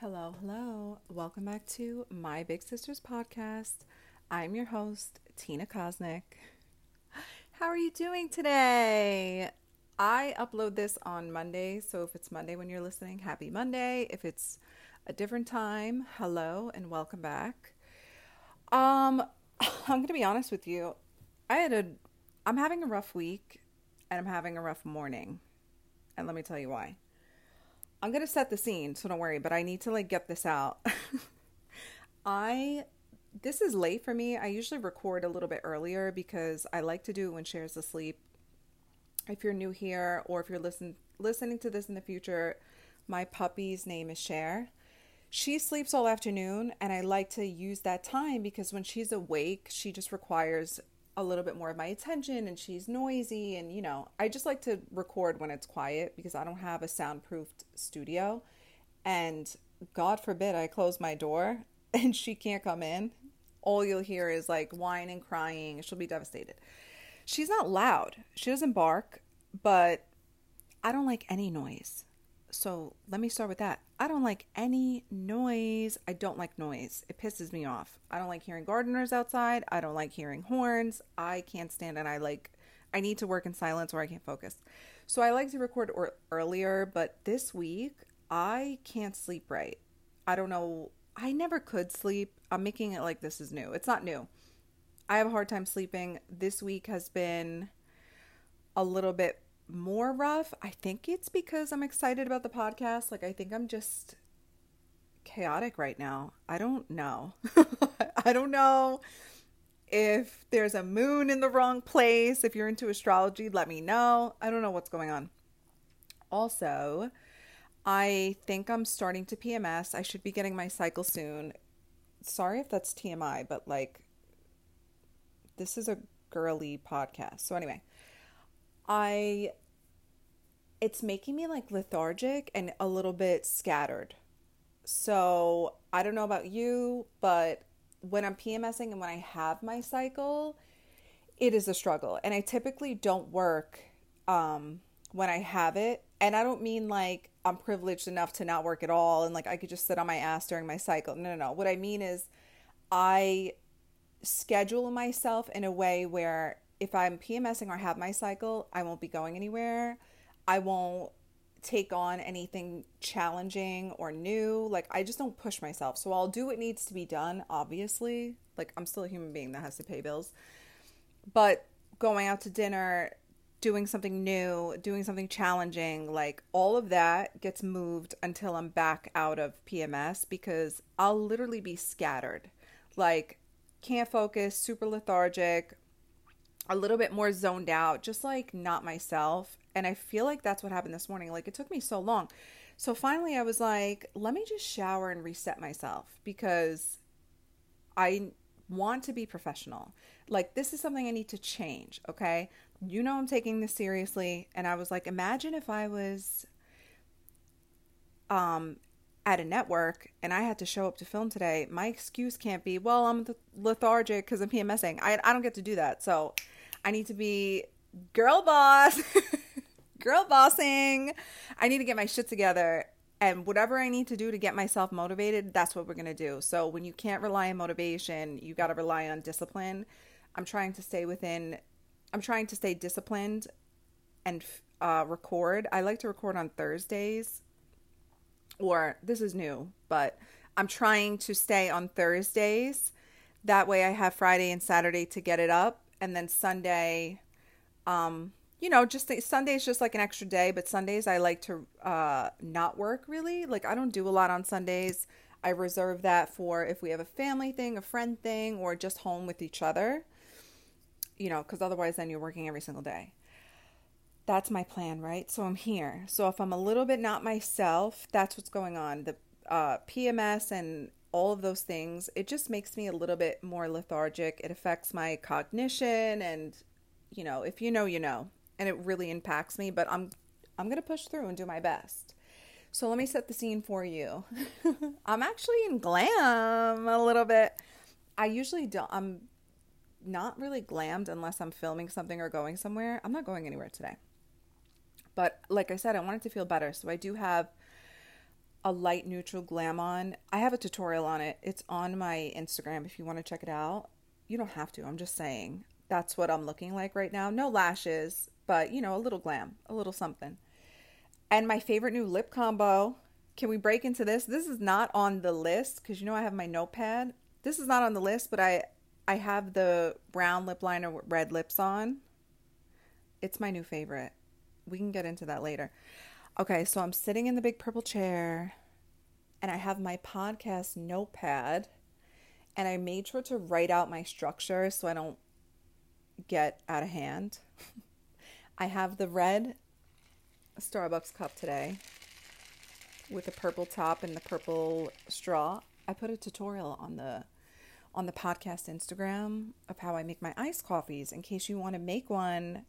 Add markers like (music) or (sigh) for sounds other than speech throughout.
Hello, hello. Welcome back to My Big Sisters podcast. I'm your host, Tina Kosnick. How are you doing today? I upload this on Monday, so if it's Monday when you're listening, happy Monday. If it's a different time, hello and welcome back. Um, (laughs) I'm going to be honest with you. I had a I'm having a rough week and I'm having a rough morning. And let me tell you why. I'm going to set the scene, so don't worry, but I need to like get this out. (laughs) I this is late for me. I usually record a little bit earlier because I like to do it when Cher's asleep. If you're new here or if you're listen, listening to this in the future, my puppy's name is Cher. She sleeps all afternoon, and I like to use that time because when she's awake, she just requires a little bit more of my attention and she's noisy. And, you know, I just like to record when it's quiet because I don't have a soundproofed studio. And God forbid I close my door (laughs) and she can't come in all you'll hear is like whining, crying. She'll be devastated. She's not loud. She doesn't bark, but I don't like any noise. So let me start with that. I don't like any noise. I don't like noise. It pisses me off. I don't like hearing gardeners outside. I don't like hearing horns. I can't stand it. I like, I need to work in silence or I can't focus. So I like to record or- earlier, but this week I can't sleep right. I don't know I never could sleep. I'm making it like this is new. It's not new. I have a hard time sleeping. This week has been a little bit more rough. I think it's because I'm excited about the podcast. Like, I think I'm just chaotic right now. I don't know. (laughs) I don't know if there's a moon in the wrong place. If you're into astrology, let me know. I don't know what's going on. Also, I think I'm starting to PMS. I should be getting my cycle soon. Sorry if that's TMI, but like, this is a girly podcast. So, anyway, I. It's making me like lethargic and a little bit scattered. So, I don't know about you, but when I'm PMSing and when I have my cycle, it is a struggle. And I typically don't work um, when I have it. And I don't mean like I'm privileged enough to not work at all and like I could just sit on my ass during my cycle. No, no, no. What I mean is I schedule myself in a way where if I'm PMSing or have my cycle, I won't be going anywhere. I won't take on anything challenging or new. Like I just don't push myself. So I'll do what needs to be done, obviously. Like I'm still a human being that has to pay bills. But going out to dinner, doing something new, doing something challenging, like all of that gets moved until I'm back out of PMS because I'll literally be scattered. Like, can't focus, super lethargic, a little bit more zoned out, just like not myself. And I feel like that's what happened this morning. Like, it took me so long. So finally, I was like, let me just shower and reset myself because I want to be professional. Like, this is something I need to change, okay? you know I'm taking this seriously. And I was like, imagine if I was um at a network and I had to show up to film today. My excuse can't be, well, I'm lethargic because I'm PMSing. I, I don't get to do that. So I need to be girl boss, (laughs) girl bossing. I need to get my shit together. And whatever I need to do to get myself motivated, that's what we're going to do. So when you can't rely on motivation, you got to rely on discipline. I'm trying to stay within I'm trying to stay disciplined and uh, record. I like to record on Thursdays, or this is new, but I'm trying to stay on Thursdays. That way, I have Friday and Saturday to get it up, and then Sunday, um, you know, just Sunday is just like an extra day. But Sundays, I like to uh, not work really. Like I don't do a lot on Sundays. I reserve that for if we have a family thing, a friend thing, or just home with each other you know, because otherwise then you're working every single day. That's my plan, right? So I'm here. So if I'm a little bit not myself, that's what's going on. The uh, PMS and all of those things, it just makes me a little bit more lethargic. It affects my cognition and, you know, if you know, you know. And it really impacts me, but I'm I'm going to push through and do my best. So let me set the scene for you. (laughs) I'm actually in glam a little bit. I usually don't I'm not really glammed unless I'm filming something or going somewhere. I'm not going anywhere today. But like I said, I wanted to feel better. So I do have a light neutral glam on. I have a tutorial on it. It's on my Instagram if you want to check it out. You don't have to. I'm just saying. That's what I'm looking like right now. No lashes, but you know, a little glam, a little something. And my favorite new lip combo. Can we break into this? This is not on the list because you know I have my notepad. This is not on the list, but I I have the brown lip liner with red lips on. It's my new favorite. We can get into that later. Okay, so I'm sitting in the big purple chair and I have my podcast notepad and I made sure to write out my structure so I don't get out of hand. (laughs) I have the red Starbucks cup today with the purple top and the purple straw. I put a tutorial on the on the podcast Instagram of how I make my iced coffees in case you want to make one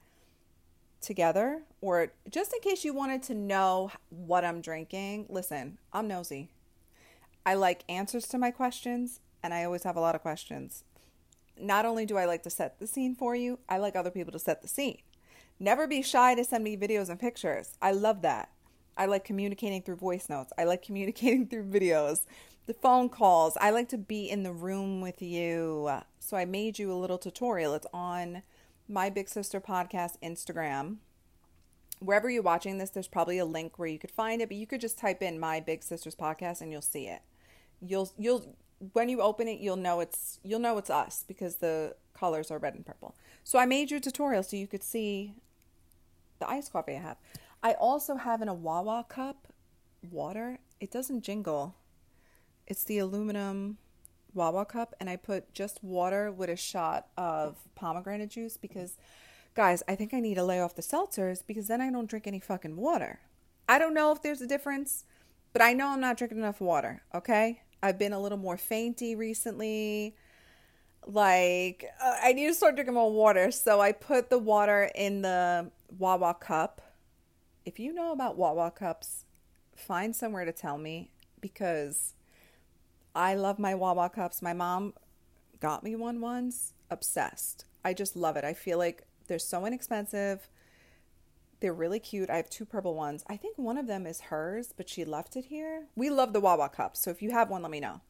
together or just in case you wanted to know what I'm drinking. Listen, I'm nosy. I like answers to my questions and I always have a lot of questions. Not only do I like to set the scene for you, I like other people to set the scene. Never be shy to send me videos and pictures. I love that. I like communicating through voice notes. I like (laughs) communicating through videos, the phone calls. I like to be in the room with you. So I made you a little tutorial. It's on my Big Sister podcast Instagram. Wherever you're watching this, there's probably a link where you could find it, but you could just type in my Big Sisters podcast and you'll see it. You'll you'll when you open it, you'll know it's you'll know it's us because the colors are red and purple. So I made you a tutorial so you could see the iced coffee I have. I also have in a Wawa cup water. It doesn't jingle. It's the aluminum Wawa cup, and I put just water with a shot of pomegranate juice because, guys, I think I need to lay off the seltzers because then I don't drink any fucking water. I don't know if there's a difference, but I know I'm not drinking enough water, okay? I've been a little more fainty recently. Like, uh, I need to start drinking more water. So I put the water in the Wawa cup. If you know about Wawa cups, find somewhere to tell me because I love my Wawa cups. My mom got me one once. Obsessed. I just love it. I feel like they're so inexpensive. They're really cute. I have two purple ones. I think one of them is hers, but she left it here. We love the Wawa cups. So if you have one, let me know.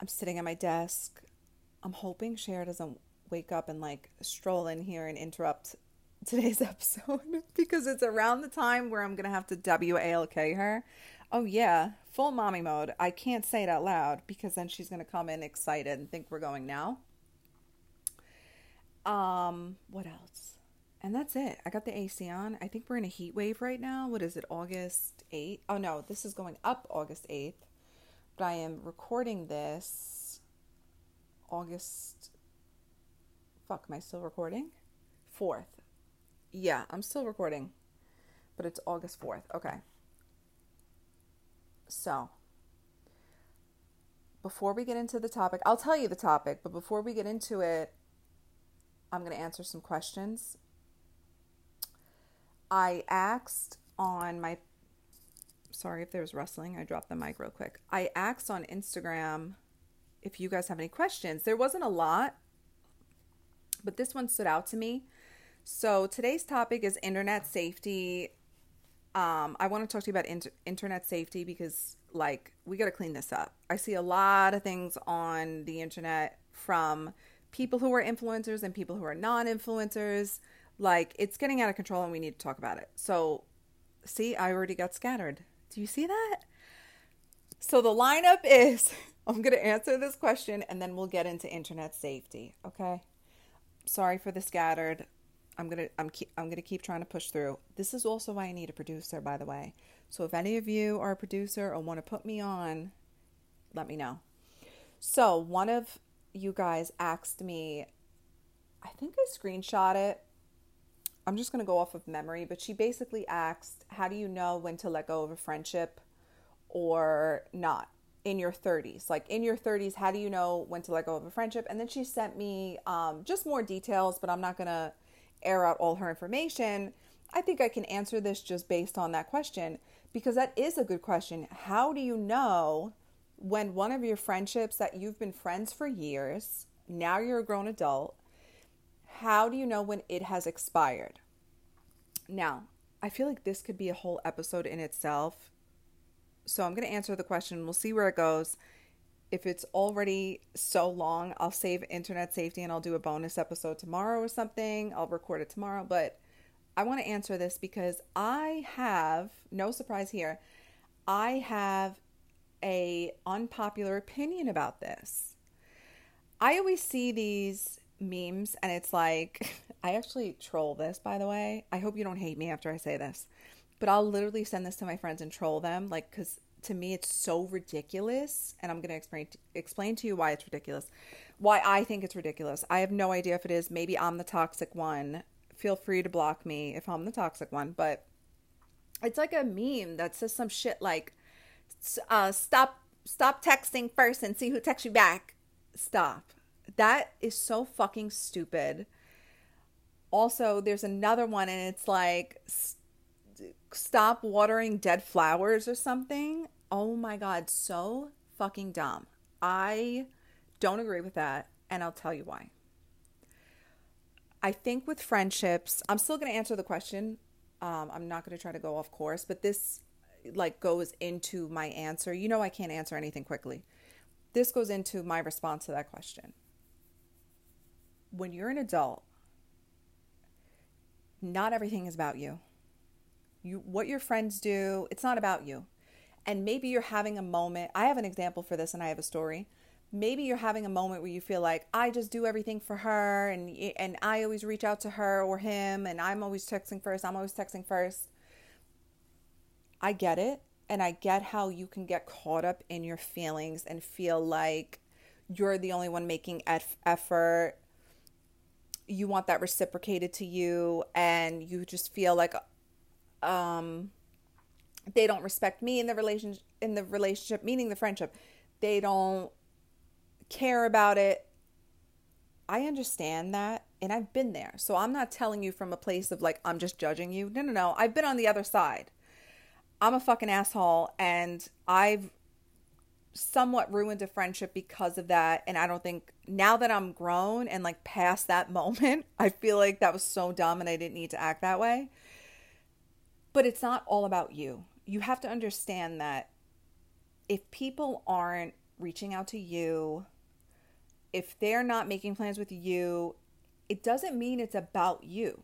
I'm sitting at my desk. I'm hoping Cher doesn't wake up and like stroll in here and interrupt today's (laughs) episode because it's around the time where I'm going to have to WALK her. Oh, yeah, full mommy mode. I can't say it out loud because then she's going to come in excited and think we're going now. Um, what else? And that's it. I got the AC on. I think we're in a heat wave right now. What is it? August 8th? Oh no, this is going up August 8th. But I am recording this August Fuck, am I still recording? 4th. Yeah, I'm still recording, but it's August 4th. Okay. So, before we get into the topic, I'll tell you the topic, but before we get into it, I'm going to answer some questions. I asked on my sorry if there's rustling, I dropped the mic real quick. I asked on Instagram if you guys have any questions. There wasn't a lot, but this one stood out to me. So today's topic is internet safety. Um, I want to talk to you about inter- internet safety because, like, we got to clean this up. I see a lot of things on the internet from people who are influencers and people who are non influencers. Like, it's getting out of control and we need to talk about it. So, see, I already got scattered. Do you see that? So, the lineup is (laughs) I'm going to answer this question and then we'll get into internet safety. Okay. Sorry for the scattered. I'm gonna I'm keep I'm gonna keep trying to push through. This is also why I need a producer, by the way. So if any of you are a producer or want to put me on, let me know. So one of you guys asked me, I think I screenshot it. I'm just gonna go off of memory, but she basically asked, "How do you know when to let go of a friendship or not?" in your 30s like in your 30s how do you know when to let go of a friendship and then she sent me um, just more details but i'm not gonna air out all her information, I think I can answer this just based on that question because that is a good question. How do you know when one of your friendships that you've been friends for years, now you're a grown adult, how do you know when it has expired? Now, I feel like this could be a whole episode in itself So I'm going to answer the question. We'll see where it goes. If it's already so long, I'll save internet safety and I'll do a bonus episode tomorrow or something. I'll record it tomorrow, but I want to answer this because I have, no surprise here, I have a unpopular opinion about this. I always see these memes and it's like (laughs) I actually troll this by the way. I hope you don't hate me after I say this. But I'll literally send this to my friends and troll them like cuz to me it's so ridiculous and I'm going to explain explain to you why it's ridiculous. Why I think it's ridiculous. I have no idea if it is. Maybe I'm the toxic one. Feel free to block me if I'm the toxic one, but it's like a meme that says some shit like uh, stop stop texting first and see who texts you back. Stop. That is so fucking stupid. Also, there's another one and it's like stop watering dead flowers or something. Oh my god, so fucking dumb. I don't agree with that and I'll tell you why. I think with friendships, I'm still going to answer the question. Um, I'm not going to try to go off course, but this like goes into my answer. You know I can't answer anything quickly. This goes into my response to that question. When you're an adult, not everything is about you. You what your friends do, it's not about you. And maybe you're having a moment. I have an example for this and I have a story. Maybe you're having a moment where you feel like I just do everything for her and and I always reach out to her or him and I'm always texting first. I'm always texting first I get it. And I get how you can get caught up in your feelings and feel like you're the only one making effort. You want that reciprocated to you, and you just feel like um, they don't respect me in the relationship. In the relationship, meaning the friendship, they don't care about it. I understand that, and I've been there. So I'm not telling you from a place of like I'm just judging you. No, no, no. I've been on the other side. I'm a fucking asshole and I've somewhat ruined a friendship because of that. And I don't think now that I'm grown and like past that (laughs) moment, I feel like that was so dumb and I didn't need to act that way. But it's not all about you. You have to understand that if people aren't reaching out to you, if they're not making plans with you, it doesn't mean it's about you.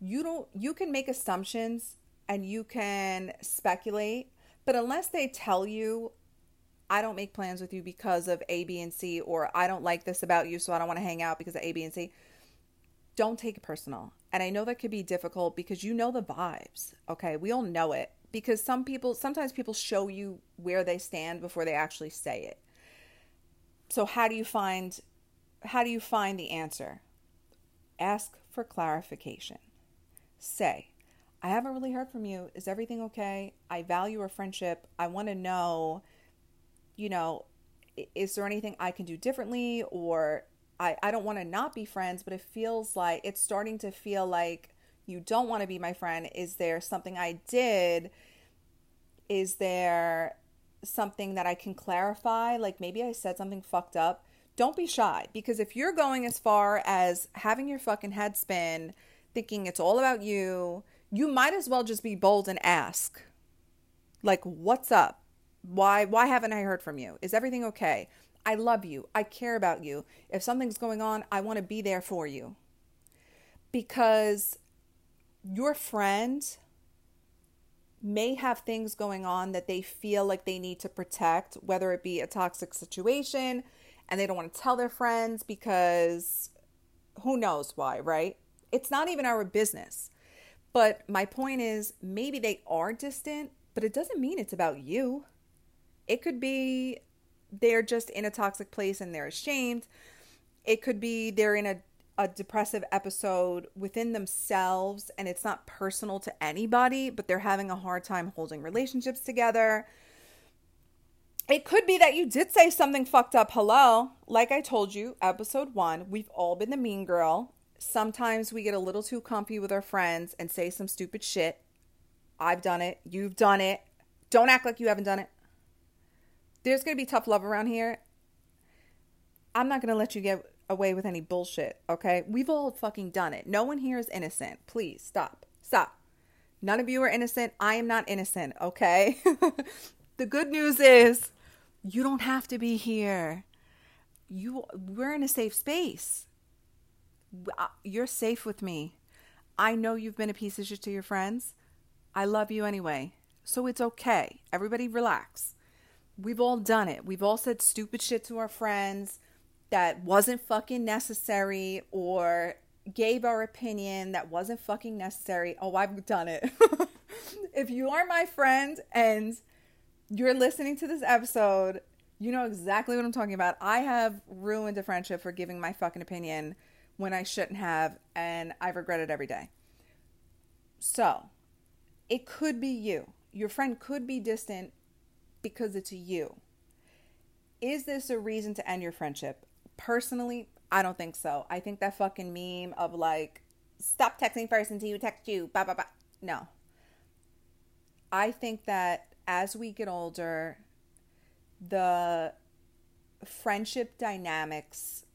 You don't you can make assumptions and you can speculate. But unless they tell you, I don't make plans with you because of A, B, and C, or I don't like this about you, so I don't want to hang out because of A, B, and C, don't take it personal. And I know that could be difficult because you know the vibes. Okay. We all know it because some people, sometimes people show you where they stand before they actually say it. So, how do you find. How do you find the answer? Ask for clarification. Say, I haven't really heard from you. Is everything okay? I value our friendship. I want to know, you know, is there anything I can do differently? Or I, I don't want to not be friends, but it feels like it's starting to feel like you don't want to be my friend. Is there something I did? Is there something that I can clarify? Like maybe I said something fucked up. Don't be shy because if you're going as far as having your fucking head spin, thinking it's all about you, you might as well just be bold and ask like what's up why why haven't i heard from you is everything okay i love you i care about you if something's going on i want to be there for you because your friend may have things going on that they feel like they need to protect whether it be a toxic situation and they don't want to tell their friends because who knows why right it's not even our business but my point is maybe they are distant, but it doesn't mean it's about you. It could be they're just in a toxic place and they're ashamed. It could be they're in a, a depressive episode within themselves and it's not personal to anybody, but they're having a hard time holding relationships together. It could be that you did say something fucked up. Hello. Like I told you, episode one, we've all been the mean girl sometimes we get a little too comfy with our friends and say some stupid shit. I've done it. You've done it. Don't act like you haven't done it. There's going to be tough love around here. I'm not going to let you get away with any bullshit, okay? We've all fucking done it. No one here is innocent. Please stop. Stop. None of you are innocent. I am not innocent, okay? (laughs) the good news is you don't have to be here. You we're in a safe space. Uh, you're safe with me. I know you've been a piece of shit to your friends. I love you anyway. So it's okay. Everybody relax. We've all done it. We've all said stupid shit to our friends that wasn't fucking necessary or gave our opinion that wasn't fucking necessary. Oh, I've done it. (laughs) if you are my friend and you're listening to this episode, you know exactly what I'm talking about. I have ruined a friendship for giving my fucking opinion when I shouldn't have, and I regret it every day. So, it could be you. Your friend could be distant because it's you. Is this a reason to end your friendship? Personally, I don't think so. I think that fucking meme of like, stop texting first until you text you, blah, blah, blah. No. I think that as we get older, the friendship dynamics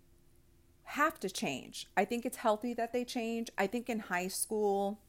have to change. I think it's healthy that they change. I think in high school,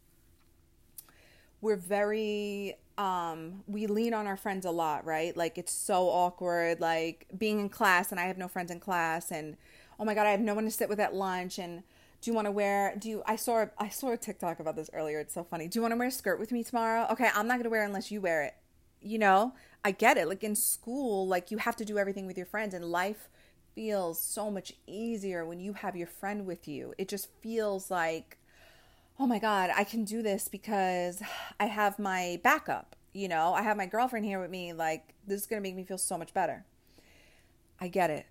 we're very um we lean on our friends a lot right? Like it's so awkward like being in class and i have no friends in class and oh my god i have no one to sit with at lunch and do you want to wear do you i saw i saw a tiktok about this earlier it's so funny. Do you want to wear a skirt with me tomorrow? Okay i'm not going to wear it unless you wear it you know? I get it like in school like you have to do everything with your friends and life feels so much easier when you have your friend with you. It just feels like oh my God, I can do this because I have my backup. You know, I have my girlfriend here with me. Like, this is going to make me feel so much better. I get it.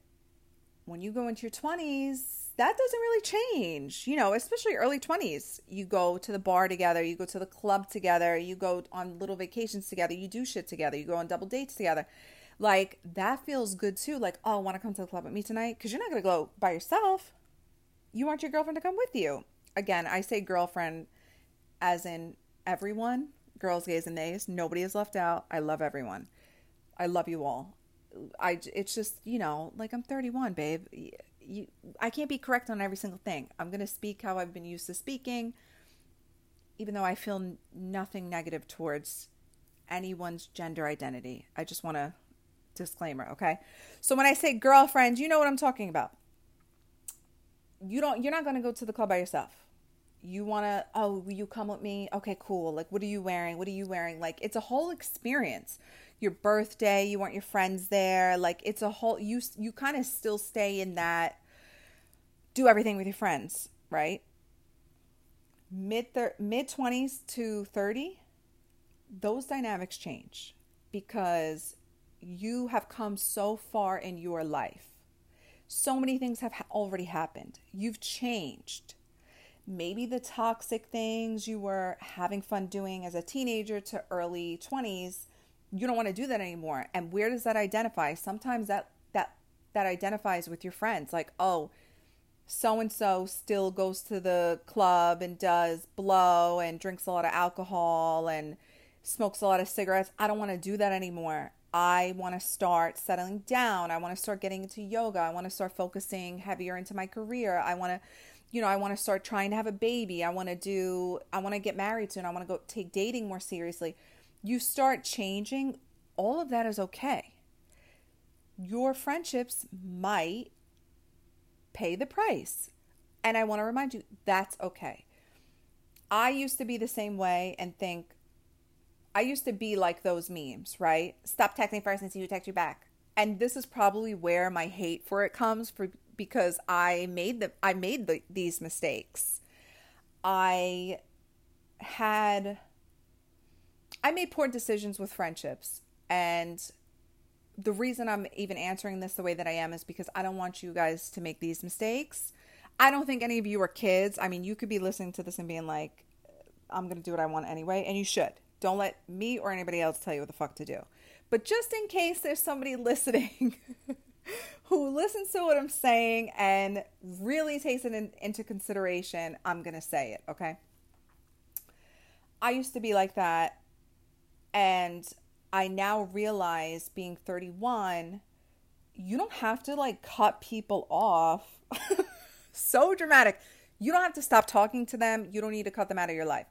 When you go into your 20s, that doesn't really change, you know, especially early 20s. You go to the bar together, you go to the club together, you go on little vacations together, you do shit together, you go on double dates together. Like, that feels good too. Like, oh, want to come to the club with me tonight? Because you're not going to go by yourself. You want your girlfriend to come with you again, I say girlfriend as in everyone, girls, gays, and nays. Nobody is left out. I love everyone. I love you all. I it's just you know like I'm 31, babe. You, I can't be correct on every single thing. I'm gonna speak how I've been used to speaking, even though I feel nothing negative towards anyone's gender identity. I just want to disclaimer, okay? So when I say girlfriend, you know what I'm talking about. You don't. You're not gonna go to the club by yourself you want to oh will you come with me? Okay cool. Like what are you wearing? What are you wearing? Like it's a whole experience. Your birthday you want your friends there. Like it's a whole you you kind of still stay in that do everything with your friends right? Mid thir- mid 20s to 30 those dynamics change because you have come so far in your life. So many things have ha- already happened. You've changed maybe the toxic things you were having fun doing as a teenager to early 20s you don't want to do that anymore. And where does that identify? Sometimes that that that identifies with your friends like oh so and so still goes to the club and does blow and drinks a lot of alcohol and smokes a lot of cigarettes. I don't want to do that anymore. I want to start settling down. I want to start getting into yoga. I want to start focusing heavier into my career. I want to you know, I want to start trying to have a baby. I want to do, I want to get married soon. I want to go take dating more seriously. You start changing, all of that is okay. Your friendships might pay the price. And I want to remind you that's okay. I used to be the same way and think, I used to be like those memes, right? Stop texting first and see who texts you back. And this is probably where my hate for it comes for because I made the I made the, these mistakes. I had I made poor decisions with friendships and the reason I'm even answering this the way that I am is because I don't want you guys to make these mistakes. I don't think any of you are kids. I mean, you could be listening to this and being like, I'm going to do what I want anyway, and you should. Don't let me or anybody else tell you what the fuck to do. But just in case there's somebody (laughs) listening (laughs) who listens to what I'm saying and really takes it in, into consideration, I'm going to say it, okay? I used to be like that. And I now realize being 31, you don't have to like cut people off. (laughs) so dramatic. You don't have to stop talking to them. You don't need to cut them out of your life.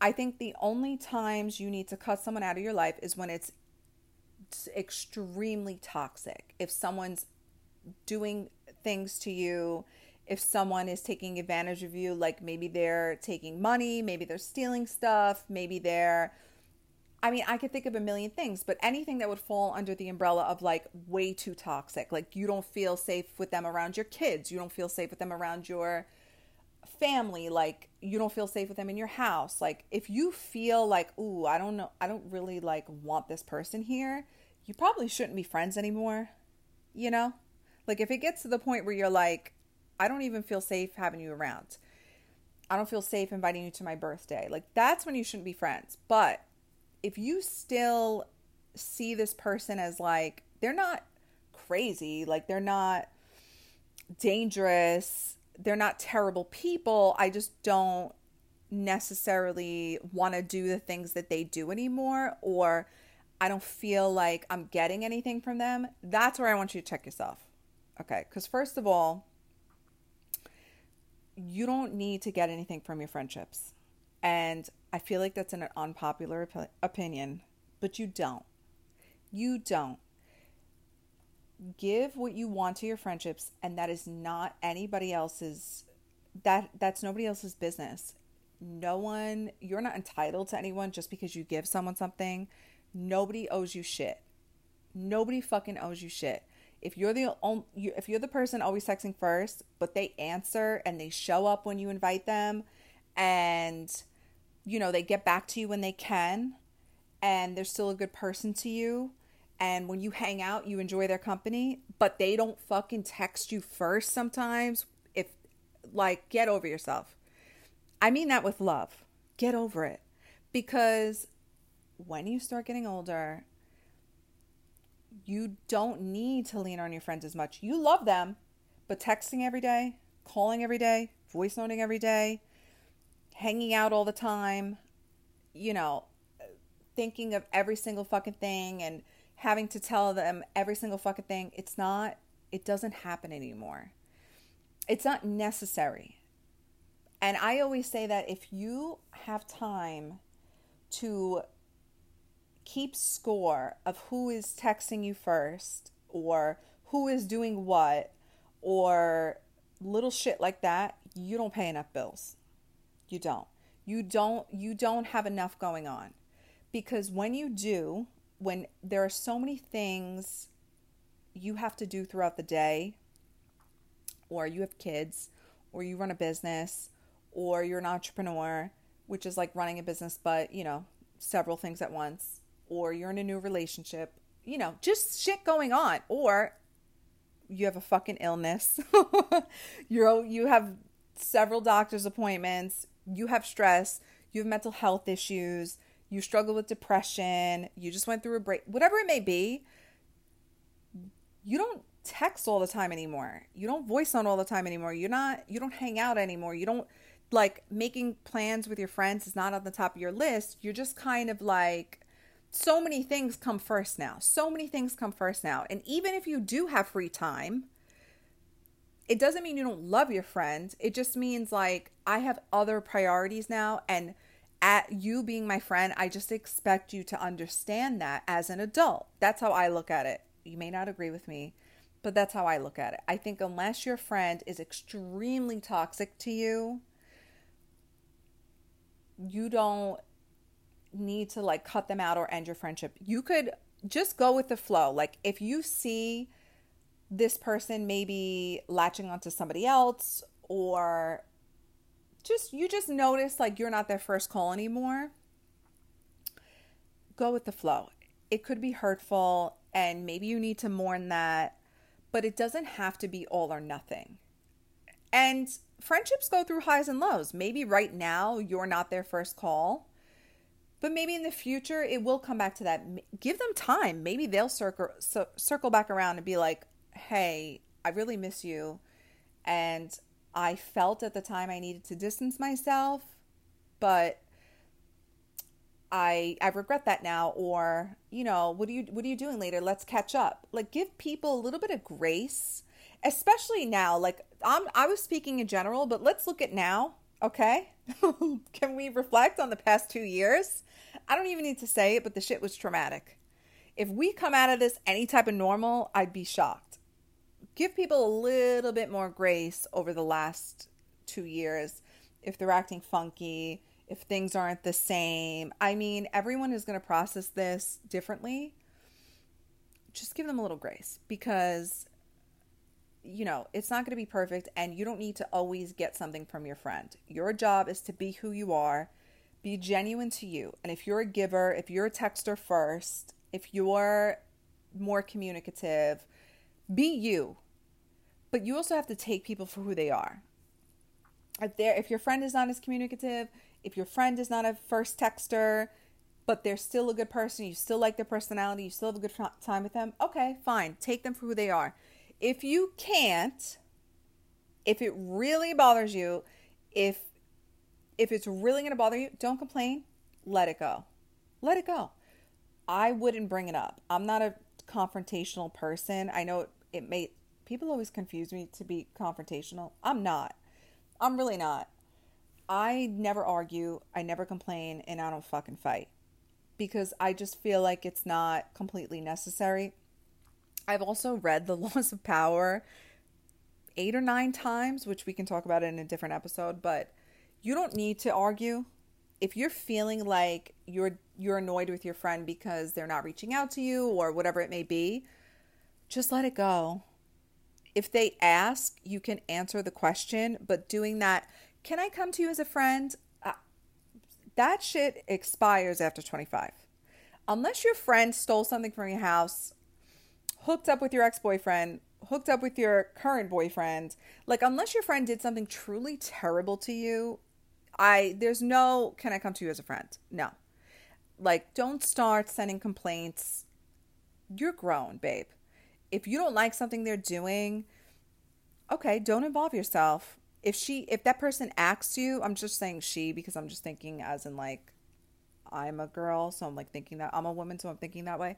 I think the only times you need to cut someone out of your life is when it's extremely toxic. If someone's doing things to you, if someone is taking advantage of you, like maybe they're taking money, maybe they're stealing stuff, maybe they're I mean, I could think of a million things, but anything that would fall under the umbrella of like way too toxic. Like you don't feel safe with them around your kids, you don't feel safe with them around your family, like you don't feel safe with them in your house. Like if you feel like, "Ooh, I don't know, I don't really like want this person here," you probably shouldn't be friends anymore. You know? Like if it gets to the point where you're like, "I don't even feel safe having you around." I don't feel safe inviting you to my birthday. Like that's when you shouldn't be friends. But if you still see this person as like they're not crazy, like they're not dangerous, they're not terrible people, I just don't necessarily want to do the things that they do anymore or I don't feel like I'm getting anything from them, that's where I want you to check yourself. Okay, cuz first of all, you don't need to get anything from your friendships. And I feel like that's an unpopular op- opinion, but you don't. You don't. Give what you want to your friendships and that is not anybody else's that that's nobody else's business. No one, you're not entitled to anyone just because you give someone something. Nobody owes you shit. Nobody fucking owes you shit. If you're the only, if you're the person always texting first, but they answer and they show up when you invite them and you know, they get back to you when they can and they're still a good person to you. And when you hang out, you enjoy their company, but they don't fucking text you first sometimes. If, like, get over yourself. I mean that with love. Get over it. Because when you start getting older, you don't need to lean on your friends as much. You love them, but texting every day, calling every day, voice noting every day, hanging out all the time, you know, thinking of every single fucking thing and having to tell them every single fucking thing. It's not, it doesn't happen anymore. It's not necessary. And I always say that if you have time to keep score of who is texting you first or who is doing what or little shit like that, you don't pay enough bills. You don't. You don't you don't have enough going on. Because when you do, when there are so many things you have to do throughout the day, or you have kids, or you run a business, or you're an entrepreneur, which is like running a business, but you know, several things at once, or you're in a new relationship, you know, just shit going on, or you have a fucking illness, (laughs) you're you have several doctor's appointments, you have stress, you have mental health issues, you struggle with depression, you just went through a break, whatever it may be, you don't text all the time anymore. You don't voice on all the time anymore. You're not you don't hang out anymore. You don't like making plans with your friends is not on the top of your list. You're just kind of like so many things come first now. So many things come first now. And even if you do have free time, it doesn't mean you don't love your friend. It just means like I have other priorities now and at you being my friend, I just expect you to understand that as an adult. That's how I look at it. You may not agree with me, but that's how I look at it. I think unless your friend is extremely toxic to you, you don't need to like cut them out or end your friendship. You could just go with the flow. Like if you see this person maybe latching onto somebody else or just you just notice like you're not their first call anymore. Go with the flow. It could be hurtful and maybe you need to mourn that but it doesn't have to be all or nothing. And friendships go through highs and lows. Maybe right now you're not their first call but maybe in the future it will come back to that. Give them time. Maybe they'll circle circle back around and be like hey, I really miss you. And I felt at the time I needed to distance myself, but I I regret that now or you know what are you what are you doing later? Let's catch up. Like give people a little bit of grace especially now. Like I'm I was speaking in general but let's look at now okay? (laughs) Can we reflect on the past 2 years? I don't even need to say it but the shit was traumatic. If we come out of this any type of normal, I'd be shocked. Give people a little bit more grace over the last two years if they're acting funky, if things aren't the same. I mean, everyone is going to process this differently. Just give them a little grace because, you know, it's not going to be perfect and you don't need to always get something from your friend. Your job is to be who you are, be genuine to you. And if you're a giver, if you're a texter first, if you're more communicative, be you. But you also have to take people for who they are. If they if your friend is not as communicative, if your friend is not a first texter, but they're still a good person, you still like their personality, you still have a good time with them, okay, fine. Take them for who they are. If you can't, if it really bothers you, if if it's really going to bother you, don't complain. Let it go. Let it go. I wouldn't bring it up. I'm not a confrontational person. I know it, it may people always confuse me to be confrontational. I'm not. I'm really not. I never argue, I never complain, and I don't fucking fight because I just feel like it's not completely necessary. I've also read The (laughs) Laws of Power eight or nine times, which we can talk about in a different episode, but you don't need to argue. If you're feeling like you're you're annoyed with your friend because they're not reaching out to you or whatever it may be, just let it go. If they ask, you can answer the question, but doing that, can I come to you as a friend? Uh, that shit expires after 25. Unless your friend stole something from your house, hooked up with your ex boyfriend, hooked up with your current boyfriend, like, unless your friend did something truly terrible to you, I, there's no, can I come to you as a friend? No. Like, don't start sending complaints. You're grown, babe. If you don't like something they're doing, okay, don't involve yourself. If she, if that person asks you, I'm just saying she because I'm just thinking as in like, I'm a girl, so I'm like thinking that I'm a woman, so I'm thinking that way.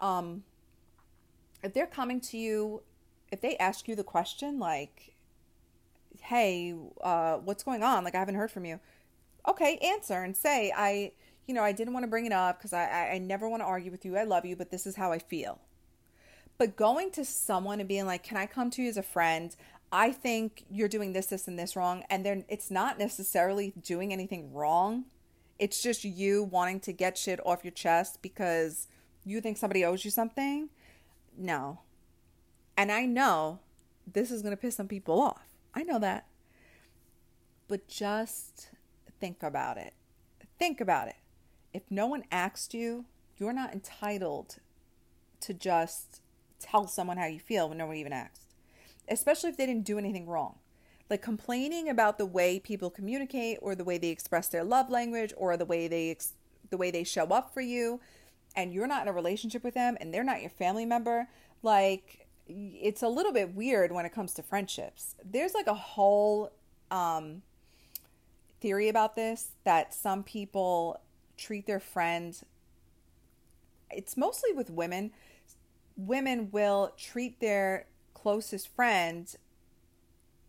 Um, if they're coming to you, if they ask you the question like, "Hey, uh, what's going on? Like, I haven't heard from you." Okay, answer and say, "I." you know, I didn't want to bring it up because I, I, I never want to argue with you. I love you, but this is how I feel. But going to someone and being like, can I come to you as a friend? I think you're doing this, this, and this wrong. And then it's not necessarily doing anything wrong. It's just you wanting to get shit off your chest because you think somebody owes you something. No. And I know this is going to piss some people off. I know that. But just think about it. Think about it if no one asked you, you're not entitled to just tell someone how you feel when no one even asked, especially if they didn't do anything wrong. Like complaining about the way people communicate or the way they express their love language or the way they ex- the way they show up for you and you're not in a relationship with them and they're not your family member, like it's a little bit weird when it comes to friendships. There's like a whole um theory about this that some people treat their friends it's mostly with women women will treat their closest friend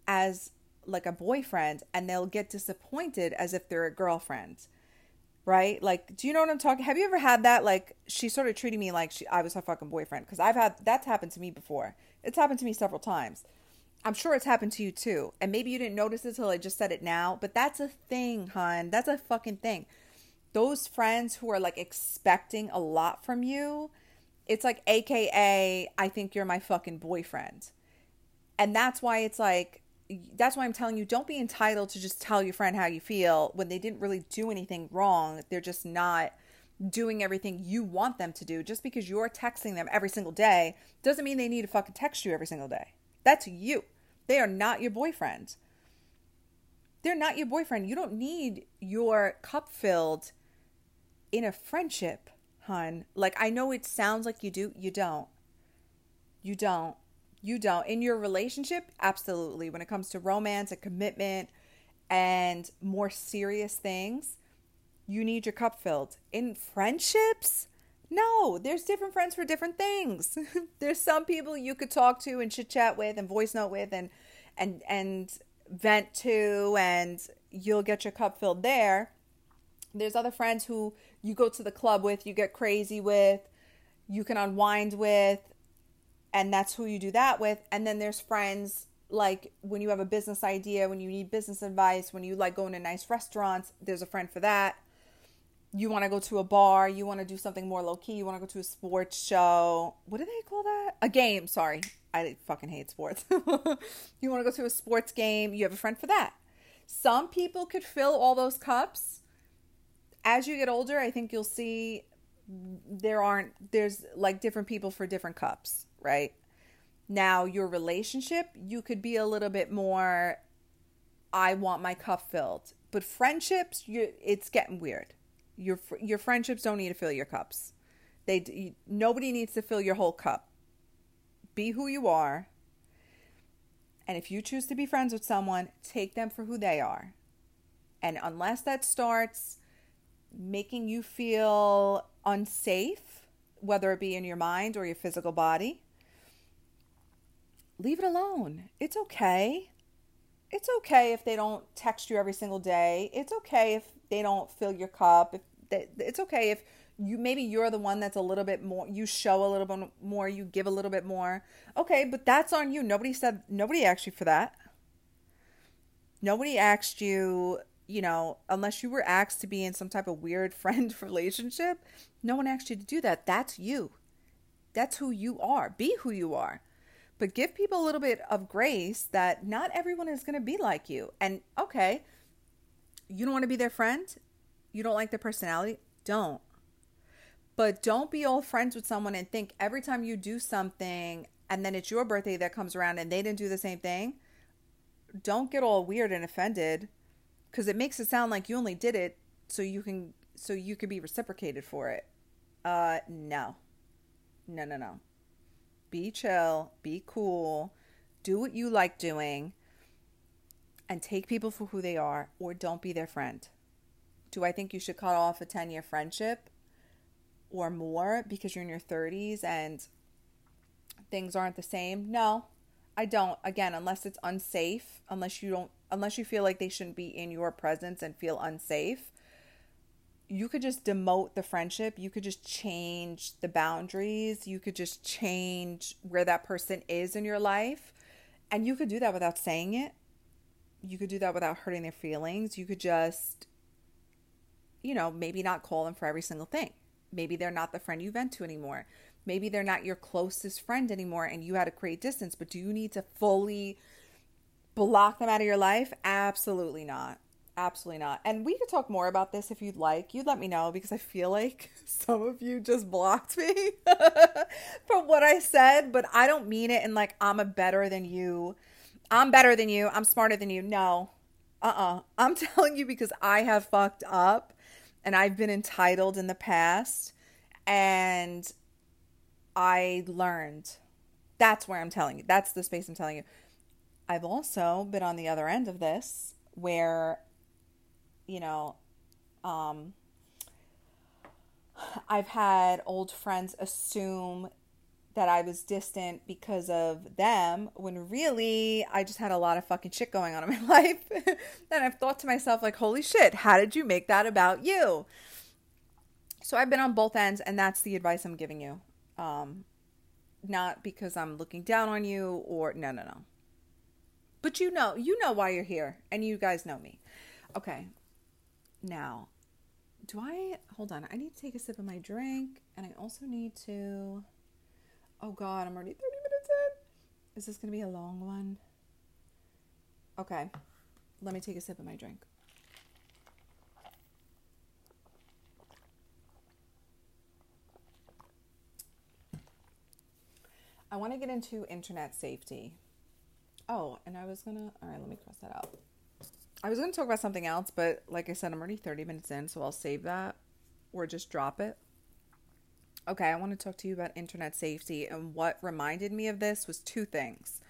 as like a boyfriend and they'll get disappointed as if they're a girlfriend right? Like do you know what i'm talking have you ever had that? Like she sort of treated me like she i was her fucking boyfriend because i've had that's happened to me before. It's happened to me several times. I'm sure it's happened to you too. And maybe you didn't notice it until i just said it now but that's a thing hon. That's a fucking thing. Those friends who are like expecting a lot from you, it's like AKA, I think you're my fucking boyfriend. And that's why it's like, that's why I'm telling you, don't be entitled to just tell your friend how you feel when they didn't really do anything wrong. They're just not doing everything you want them to do. Just because you're texting them every single day doesn't mean they need to fucking text you every single day. That's you. They are not your boyfriend. They're not your boyfriend. You don't need your cup filled in a friendship, hun, like I know it sounds like you do, you don't. You don't. You don't. In your relationship, absolutely. When it comes to romance and commitment and more serious things, you need your cup filled. In friendships, no, there's different friends for different things. (laughs) there's some people you could talk to and chit chat with and voice note with and and and vent to and you'll get your cup filled there. There's other friends who you go to the club with, you get crazy with, you can unwind with, and that's who you do that with. And then there's friends like when you have a business idea, when you need business advice, when you like going to nice restaurants, there's a friend for that. You want to go to a bar, you want to do something more low key, you want to go to a sports show. What do they call that? A game, sorry. I fucking hate sports. (laughs) you want to go to a sports game, you have a friend for that. Some people could fill all those cups. As you get older, I think you'll see there aren't there's like different people for different cups, right? Now, your relationship, you could be a little bit more I want my cup filled. But friendships, you it's getting weird. Your your friendships don't need to fill your cups. They nobody needs to fill your whole cup. Be who you are. And if you choose to be friends with someone, take them for who they are. And unless that starts making you feel unsafe, whether it be in your mind or your physical body, leave it alone. It's okay. It's okay if they don't text you every single day. It's okay if they don't fill your cup. If they, it's okay if you maybe you're the one that's a little bit more you show a little bit more, you give a little bit more. Okay, but that's on you. Nobody said nobody asked you for that. Nobody asked you, you know, unless you were asked to be in some type of weird (laughs) friend relationship, no one asked you to do that. That's you. That's who you are. Be who you are but give people a little bit of grace that not everyone is going to be like you. And okay, you don't want to be their friend, you don't like their personality, don't. But don't be old friends with someone and think every time you do something and then it's your birthday that comes around and they didn't do the same thing, don't get all weird and offended because it makes it sound like you only did it so you can so you could be reciprocated for it. Uh no. No, no, no be chill, be cool, do what you like doing, and take people for who they are, or don't be their friend. Do I think you should cut off a 10 year friendship or more because you're in your 30s and things aren't the same? No, I don't. Again, unless it's unsafe, unless you don't, unless you feel like they shouldn't be in your presence and feel unsafe, you could just demote the friendship. You could just change the boundaries. You could just change where that person is in your life. And you could do that without saying it. You could do that without hurting their feelings. You could just, you know, maybe not call them for every single thing. Maybe they're not the friend you vent to anymore. Maybe they're not your closest friend anymore and you had to create distance. But do you need to fully block them out of your life? Absolutely not. Absolutely not. And we could talk more about this if you'd like. You'd let me know because I feel like (laughs) some of you just blocked me (laughs) from what I said, but I don't mean it in like I'm a better than you. I'm better than you. I'm smarter than you. No. Uh-uh. I'm (laughs) telling you because I have fucked up and I've been entitled in the past and I learned. That's where I'm telling you. That's the space I'm telling you. I've also been on the other end of this where you know, um, I've had old friends assume that I was distant because of them when really I just had a lot of fucking shit going on in my (laughs) life. and I've thought to myself, like, holy shit, how did you make that about you? So I've been on both ends, and that's the advice I'm giving you. Um, not because I'm looking down on you or no, no, no. But you know, you know why you're here, and you guys know me. Okay, now, do I hold on? I need to take a sip of my drink, and I also need to. Oh God, I'm already 30 minutes in. Is this gonna be a long one? Okay, let me take a sip of my drink. I want to get into internet safety. Oh, and I was gonna. All right, let me cross that out. I was going to talk about something else, but like I said, I'm already 30 minutes in, so I'll save that or just drop it. Okay, I want to talk to you about internet safety. And what reminded me of this was two things.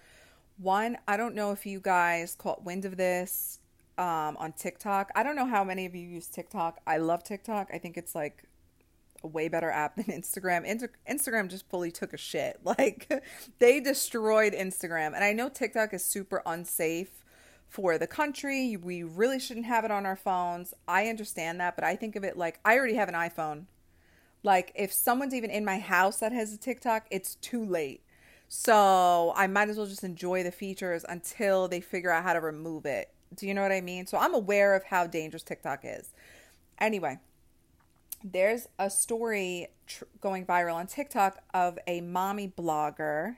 One, I don't know if you guys caught wind of this um, on TikTok. I don't know how many of you use TikTok. I love TikTok. I think it's like a way better app than Instagram. Inter- Instagram just fully took a shit. (laughs) Like they destroyed Instagram. And I know TikTok is super unsafe for the country. We really shouldn't have it on our phones. I understand that, but I think of it like I already have an iPhone. Like if someone's even in my house that has a TikTok, it's too late. So I might as well just enjoy the features until they figure out how to remove it. Do you know what I mean? So I'm aware of how dangerous TikTok is. Anyway, there's a story tr- going viral on TikTok of a mommy blogger,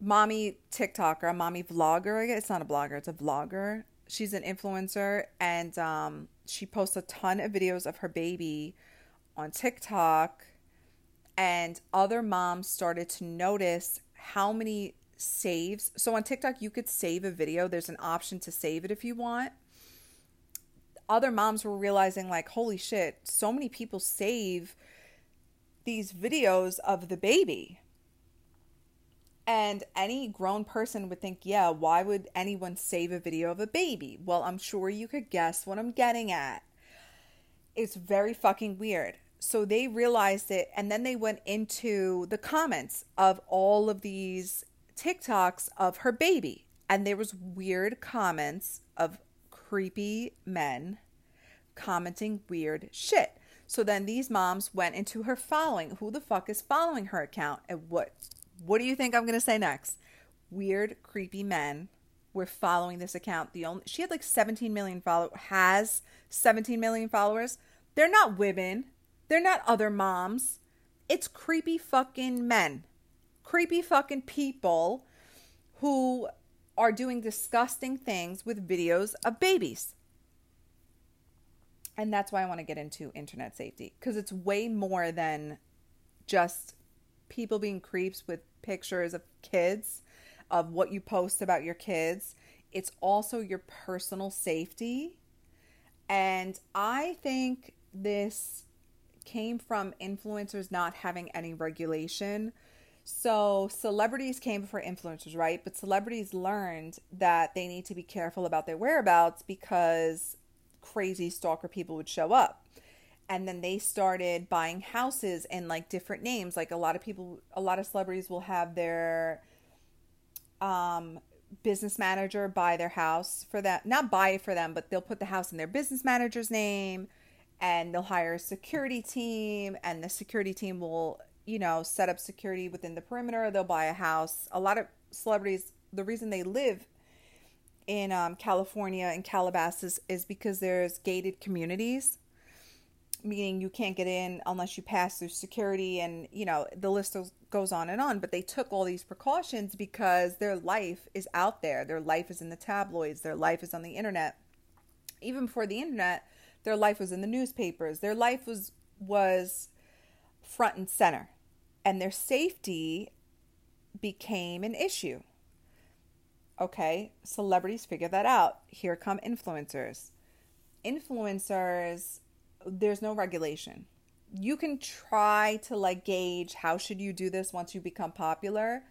mommy TikToker, a mommy vlogger. It's not a blogger, it's a vlogger. She's an influencer and um, she posts a ton of videos of her baby on TikTok and other moms started to notice how many saves. So on TikTok, you could save a video. There's an option to save it if you want. Other moms were realizing, like, holy shit, so many people save these videos of the baby. And any grown person would think, yeah, why would anyone save a video of a baby? Well, I'm sure you could guess what I'm getting at. It's very fucking weird so they realized it and then they went into the comments of all of these TikToks of her baby and there was weird comments of creepy men commenting weird shit. So then these moms went into her following. Who the fuck is following her account and what what do you think I'm to say next? Weird creepy men were following this account. The only she had like 17 million follow has 17 million followers. They're not women they're not other moms. It's creepy fucking men. Creepy fucking people who are doing disgusting things with videos of babies. And that's why I want to get into internet safety because it's way more than just people being creeps with pictures of kids, of what you post about your kids. It's also your personal safety. And I think this came from influencers not having any regulation. So celebrities came before influencers, right? But celebrities learned that they need to be careful about their whereabouts because crazy stalker people would show up. And then they started buying houses in like different names. Like a lot of people, a lot of celebrities will have their um, business manager buy their house for them, not buy it for them, but they'll put the house in their business manager's name and they'll hire a security team and the security team will you know set up security within the perimeter. They'll buy a house. A lot of celebrities the reason they live in um, california and calabasas is because there's gated communities meaning you can't get in unless you pass through security and you know the list goes on and on. But they took all these precautions because their life is out there. Their life is in the tabloids. Their life is on the internet. Even before the internet their life was in the newspapers. Their life was was front and center. And their safety became an issue. Okay, celebrities figure that out. Here come influencers. Influencers, there's no regulation. You can try to like gauge how should you do this once you become popular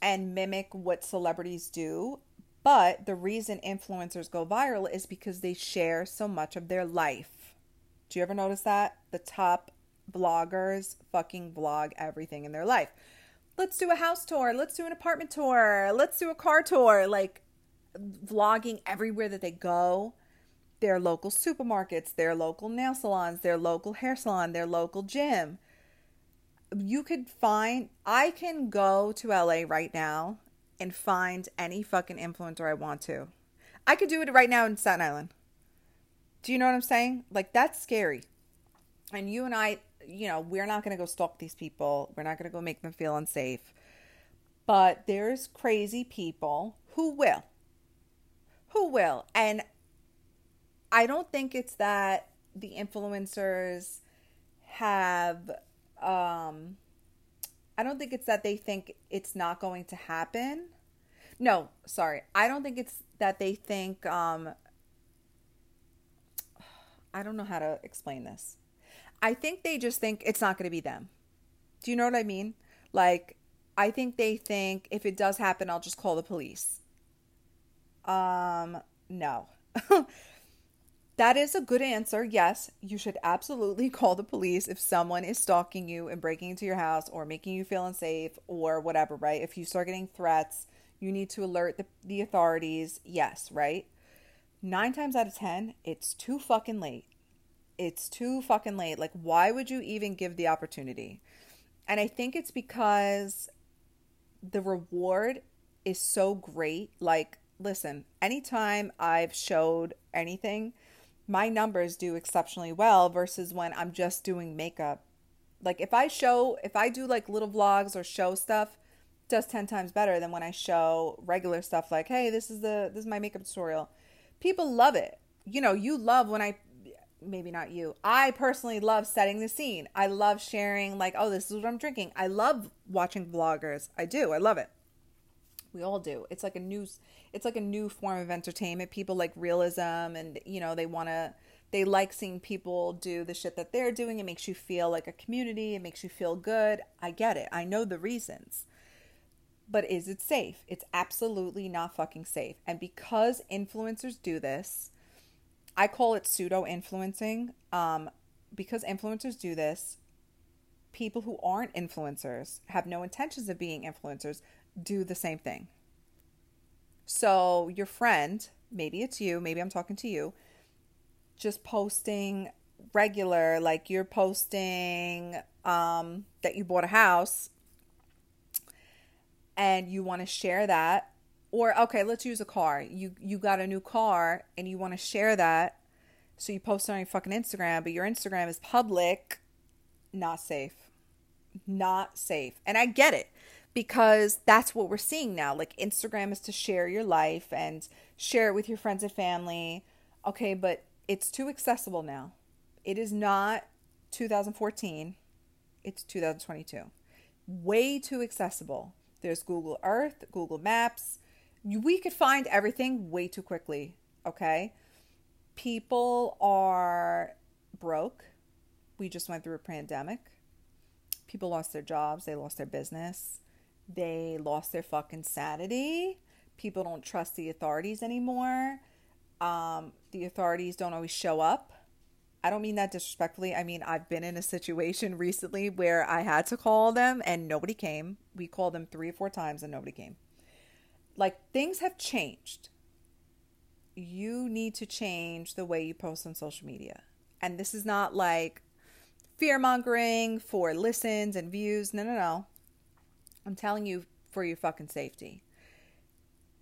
and mimic what celebrities do but the reason influencers go viral is because they share so much of their life. Do you ever notice that? The top bloggers fucking vlog everything in their life. Let's do a house tour. Let's do an apartment tour. Let's do a car tour. Like vlogging everywhere that they go. Their local supermarkets, their local nail salons, their local hair salon, their local gym. You could find, I can go to LA right now and find any fucking influencer I want to. I could do it right now in Staten Island. Do you know what I'm saying? Like that's scary. And you and I, you know, we're not going to go stalk these people. We're not going to go make them feel unsafe. But there's crazy people who will. Who will. And I don't think it's that the influencers have um I don't think it's that they think it's not going to happen. No, sorry. I don't think it's that they think um (sighs) I don't know how to explain this. I think they just think it's not going to be them. Do you know what I mean? Like I think they think if it does happen, I'll just call the police. Um no. (laughs) That is a good answer. Yes, you should absolutely (laughs) call the police if someone is stalking you and breaking into your house or making you feel unsafe or whatever, right? If you start getting threats, you need to alert the, the authorities. Yes, right? Nine times out of 10, it's too fucking late. It's too fucking late. Like, why would you even give the opportunity? And I think it's because the reward is so great. Like, listen, anytime I've showed anything, my numbers do exceptionally well versus when I'm just doing makeup. Like if I show if I do like little vlogs or show stuff, does 10 times better than when I show regular stuff like, "Hey, this is the this is my makeup tutorial." People love it. You know, you love when I maybe not you. I personally love setting the scene. I love sharing like, "Oh, this is what I'm drinking." I love watching vloggers. I do. I love it. We all do. It's like a new it's like a new form of entertainment. People like realism and you know, they want to they like seeing people do the shit that they're doing. It makes you feel like a community. It makes you feel good. I get it. I know the reasons. But is it safe? It's absolutely not fucking safe. And because influencers do this, I call it pseudo influencing. Um, because influencers do this, people who aren't influencers, have no intentions of being influencers, do the same thing. So your friend, maybe it's you, maybe I'm talking to you, just posting regular, like you're posting um, that you bought a house and you want to share that or okay let's use a car you you got a new car and you want to share that so you post it on your fucking instagram but your instagram is public not safe not safe and i get it because that's what we're seeing now. Like Instagram is to share your life and share it with your friends and family. Okay, but it's too accessible now. It is not 2014, it's 2022. Way too accessible. There's Google Earth, Google Maps. We could find everything way too quickly, okay? People are broke. We just went through a pandemic. People lost their jobs, they lost their business they lost their fucking sanity. People don't trust the authorities anymore. Um, the authorities don't always show up. I don't mean that disrespectfully. I mean, I've been in a situation (laughs) recently where I had to call them and nobody came. We called them three or four times and nobody came. Like, things have changed. You need to change the way you post on social media. And this is not like fear mongering for listens and views. No, no, no. I'm telling you for your fucking safety.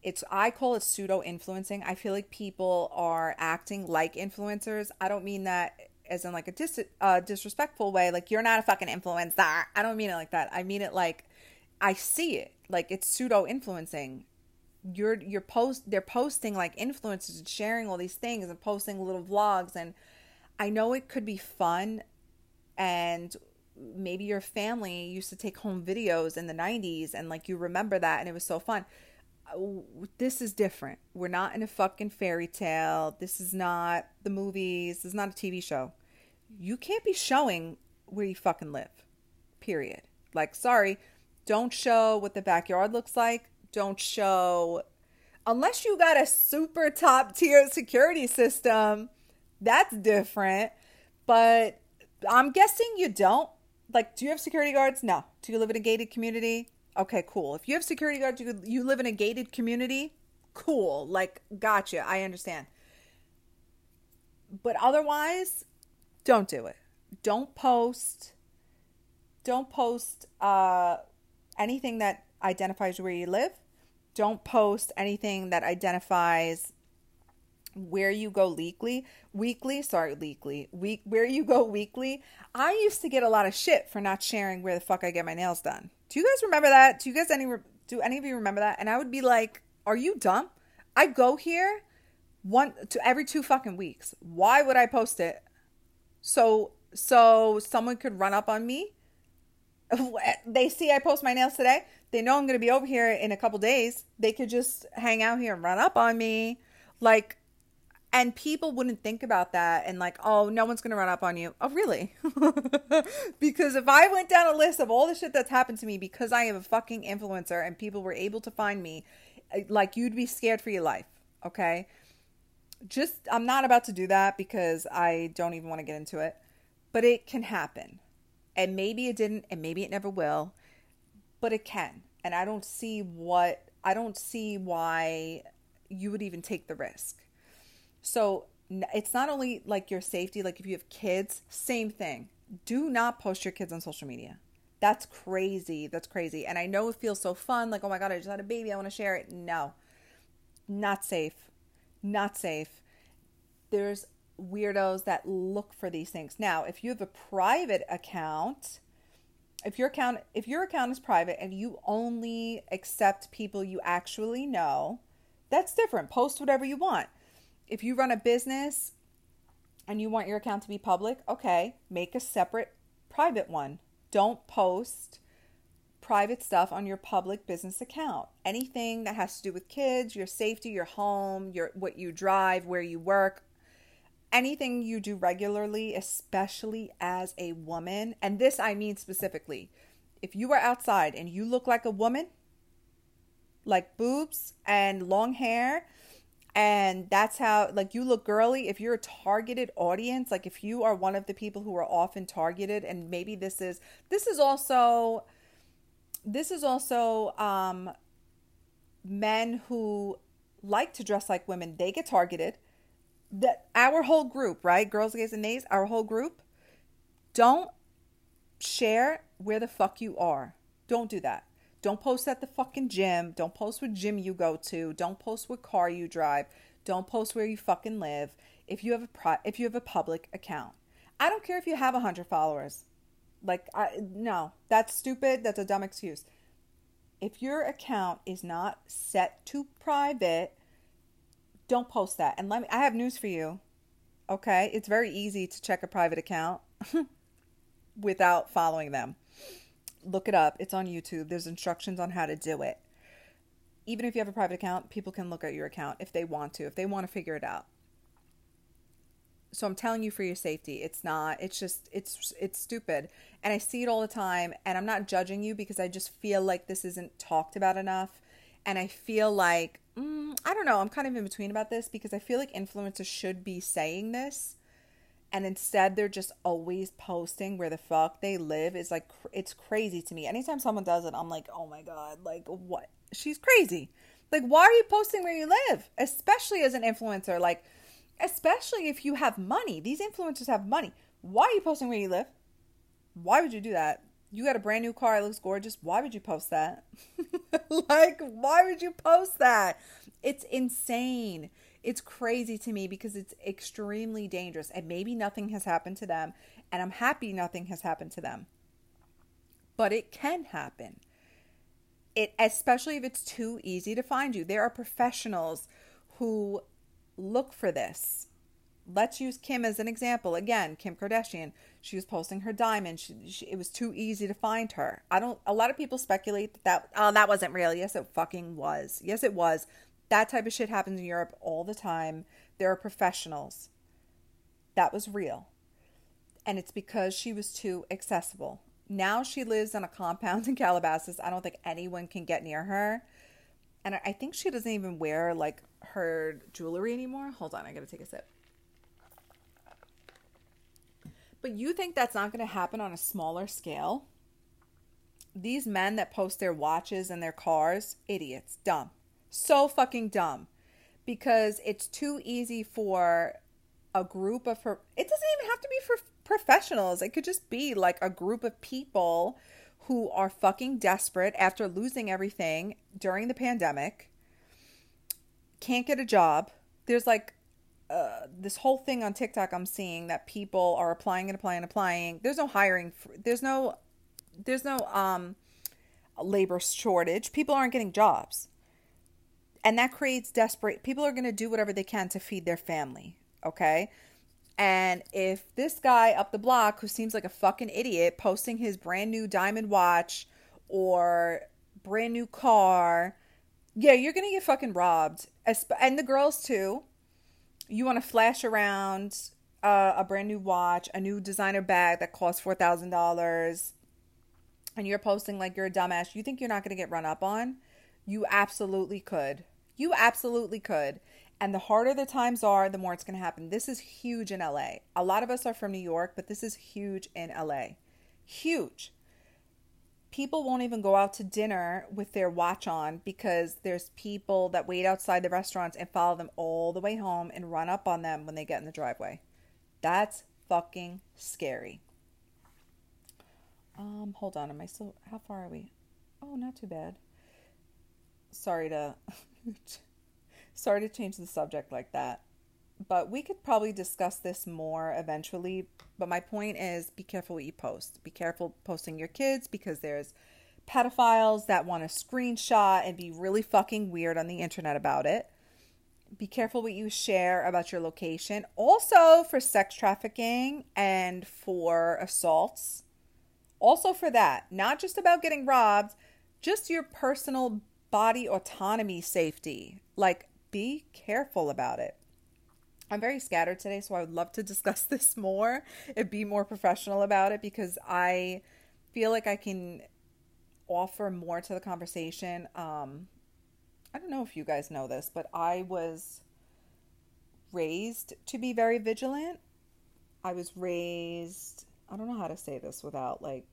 It's I call it pseudo influencing. I feel like people are acting like influencers. I don't mean that as in like a dis- uh, disrespectful way. Like you're not a fucking influencer. I don't mean it like that. I mean it like I see it. Like it's pseudo influencing. You're you're post they're posting like influencers and sharing all these things and posting little vlogs and I know it could be fun and maybe your family used to take home videos in the 90s and like you remember that and it was so fun. Uh, this is different. We're not in a fucking fairy tale. This is not the movies. This is not a TV show. You can't be showing where you fucking live. Period. Like, sorry, don't show what the backyard looks like. Don't show, unless you got a super top tier security system, that's different. But I'm guessing you don't. Like do you have security guards? No. Do you live in a gated community? Okay cool. If you have security guards you, you live in a gated community? Cool. Like gotcha. I understand. But otherwise don't do it. Don't post don't post uh, anything that identifies where you live don't post anything that identifies where you go weekly, weekly, sorry, weekly, week, where you go weekly. I used to get a lot of shit for not sharing where the fuck I get my nails done. Do you guys remember that? Do you guys any do any of you remember that? And I would be like, "Are you dumb? I go here one to every two fucking weeks. Why would I post it? So so someone could run up on me. (laughs) They see I post my nails today. They know I'm going to be over here in a couple days. They could just hang out here and run up on me. Like and people wouldn't think about that and like, oh, no one's gonna run up on you. Oh, really? (laughs) because if I went down a list of all the shit that's happened to me because I am a fucking influencer and people were able to find me, eh, like you'd be scared for your life. Okay. Just I'm not about to do that because I don't even want to get into it. But it can happen. And maybe it didn't, and maybe it never will, but it can. And I don't see what I don't see why you would even take the risk. So it's not only like your safety, like if you have kids, same thing. Do not post your kids on social media. That's crazy. That's crazy. And I know it feels so fun. Like, oh my God, I just had a baby. I want to share it. No, not safe. Not safe. There's weirdos that look for these things. Now, if you have a private account, if your account if your account is private and you only accept people you actually know, that's different. Post whatever you want. If you run a business and you want your account to be public, okay, make a separate private one. Don't post private stuff on your public business account. Anything that has to do with kids, your safety, your home, your what you drive, where you work, anything you do regularly, especially as a woman, and this I mean specifically, if you are outside and you look like a woman, like boobs and long hair, and that's how like you look girly if you're a targeted audience like if you are one of the people who are often targeted and maybe this is this is also this is also um men who like to dress like women they get targeted that our whole group, right? Girls, gays, and nays, our whole group, don't share where the fuck you are. Don't do that. Don't post at the fucking gym. Don't post what gym you go to. Don't post what car you drive. Don't post where you fucking live. If you have a if you have a public account, I don't care if you have a hundred followers. Like, I no, that's stupid. That's a dumb excuse. If your account is not set to private, don't post that. And let me I have news for you. Okay? It's very easy to check a private account (laughs) without following them. Look it up. It's on YouTube. There's instructions on how to do it. Even if you have a private account, people can look at your account if they want to, if they want to figure it out. So I'm telling you for your safety, it's not it's just it's it's stupid. And I see it all the time and I'm not judging you because I just feel like this isn't talked about enough and I feel like mm, I don't know. I'm kind of in between about this because I feel like influencers should be saying this, and instead they're just always posting where the fuck they live. Is like it's crazy to me. Anytime someone does it, I'm like, oh my god, like what? She's crazy. Like, why are you posting where you live? Especially as an influencer, like, especially if you have money. These influencers have money. Why are you posting where you live? Why would you do that? You got a brand new car, it looks gorgeous. Why would you post that? (laughs) like, why would you post that? It's insane. It's crazy to me because it's extremely dangerous and maybe nothing has happened to them. And I'm happy nothing has happened to them. But it can happen. It especially if it's too easy to find you. There are professionals who look for this let's use Kim as an example. Again, Kim Kardashian. She was posting her diamond. She, she, it was too easy to find her. I don't. A lot of people speculate that that oh that wasn't real. Yes, it fucking was. Yes, it was. That type of shit happens in Europe all the time. There are professionals. That was real, and it's because she was too accessible. Now she lives on a compound (laughs) in Calabasas. I don't think anyone can get near her. And I think she doesn't even wear like her jewelry anymore. Hold on, I gotta take a sip. But you think that's not going to happen on a smaller scale? These men that post their watches and their cars, idiots, dumb. So fucking dumb. Because it's too easy for a group of. It doesn't even have to be for professionals. It could just be like a group of people who are fucking desperate after losing everything during the pandemic, can't get a job. There's like uh, this whole thing on TikTok I'm seeing that people are applying and applying and applying. There's no hiring. There's no there's no um labor shortage. People aren't getting jobs. And that creates desperate people are going to do whatever they can to feed their family, okay? And if this guy up the block who seems like a fucking idiot posting his brand new diamond watch or brand new car, yeah, you're going to get fucking robbed. And the girls too you want to flash around uh, a brand new watch, a new designer bag that costs four thousand dollars, and you're posting like you're a dumbass, you think you're not going to get run up on? You absolutely could. You absolutely could. And the harder the times are, the more it's going to happen. This is huge in LA. A lot of us are from New York, but this is huge in LA. Huge. People won't even go out to dinner with their watch on because there's people that wait outside the restaurants and follow them all the way home and run up on them when they get in the driveway. That's fucking scary. Um, hold on. Am I still? How far are we? Oh, not too bad. Sorry to, (laughs) sorry to change the subject like that, but we could probably discuss this more eventually. But my point is, be careful what you post. Be careful posting your kids because there's pedophiles that want to screenshot and be really fucking weird on the internet about it. Be careful what you share about your location. Also for sex trafficking and for assaults also for that, not just about getting robbed, just your personal body autonomy safety. Like, be careful about it. I'm very scattered today, so I would love to (laughs) discuss this more and be more professional about it because I feel like I can offer more to the conversation. Um, I don't know if you guys know this, but I was raised to be very vigilant. I was raised I don't know how to say this without like